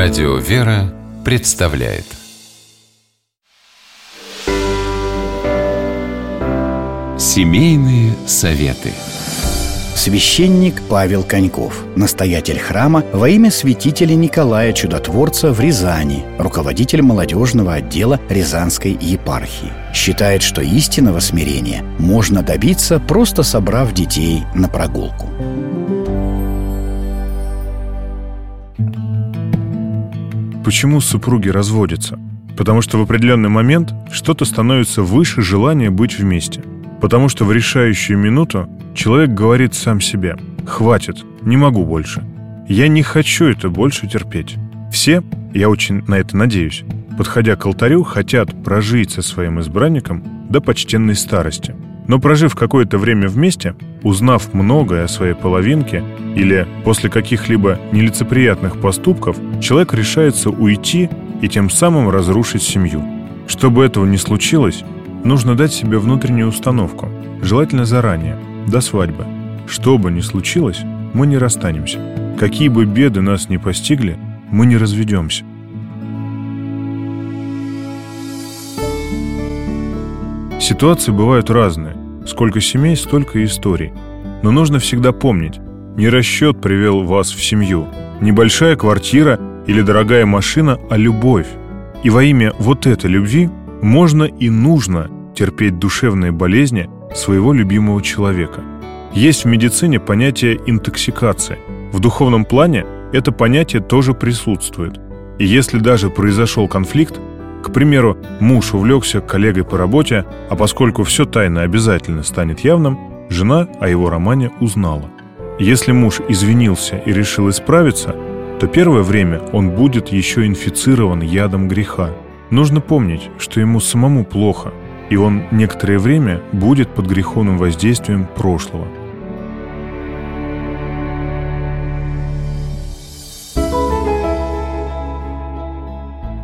Радио «Вера» представляет Семейные советы Священник Павел Коньков, настоятель храма во имя святителя Николая Чудотворца в Рязани, руководитель молодежного отдела Рязанской епархии. Считает, что истинного смирения можно добиться, просто собрав детей на прогулку. Почему супруги разводятся? Потому что в определенный момент что-то становится выше желания быть вместе. Потому что в решающую минуту человек говорит сам себе «Хватит, не могу больше. Я не хочу это больше терпеть». Все, я очень на это надеюсь, подходя к алтарю, хотят прожить со своим избранником до почтенной старости. Но прожив какое-то время вместе, узнав многое о своей половинке или после каких-либо нелицеприятных поступков, человек решается уйти и тем самым разрушить семью. Чтобы этого не случилось, нужно дать себе внутреннюю установку, желательно заранее, до свадьбы. Что бы ни случилось, мы не расстанемся. Какие бы беды нас не постигли, мы не разведемся. Ситуации бывают разные. Сколько семей, столько и историй. Но нужно всегда помнить, не расчет привел вас в семью, небольшая квартира или дорогая машина, а любовь. И во имя вот этой любви можно и нужно терпеть душевные болезни своего любимого человека. Есть в медицине понятие интоксикации. В духовном плане это понятие тоже присутствует. И если даже произошел конфликт, к примеру, муж увлекся коллегой по работе, а поскольку все тайно обязательно станет явным, жена о его романе узнала. Если муж извинился и решил исправиться, то первое время он будет еще инфицирован ядом греха. Нужно помнить, что ему самому плохо, и он некоторое время будет под греховным воздействием прошлого.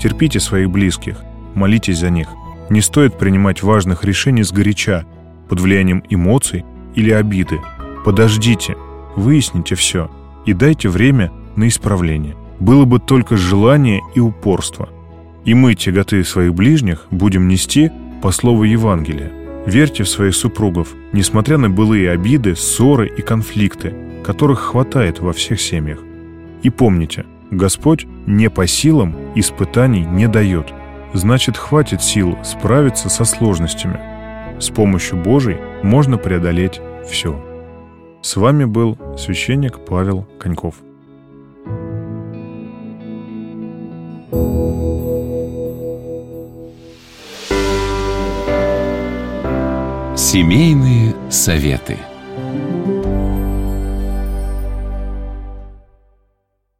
Терпите своих близких, молитесь за них. Не стоит принимать важных решений сгоряча, под влиянием эмоций или обиды. Подождите, выясните все и дайте время на исправление. Было бы только желание и упорство. И мы, тяготы своих ближних, будем нести по слову Евангелия. Верьте в своих супругов, несмотря на былые обиды, ссоры и конфликты, которых хватает во всех семьях. И помните, Господь не по силам испытаний не дает. Значит, хватит сил справиться со сложностями. С помощью Божией можно преодолеть все. С вами был священник Павел Коньков. Семейные советы.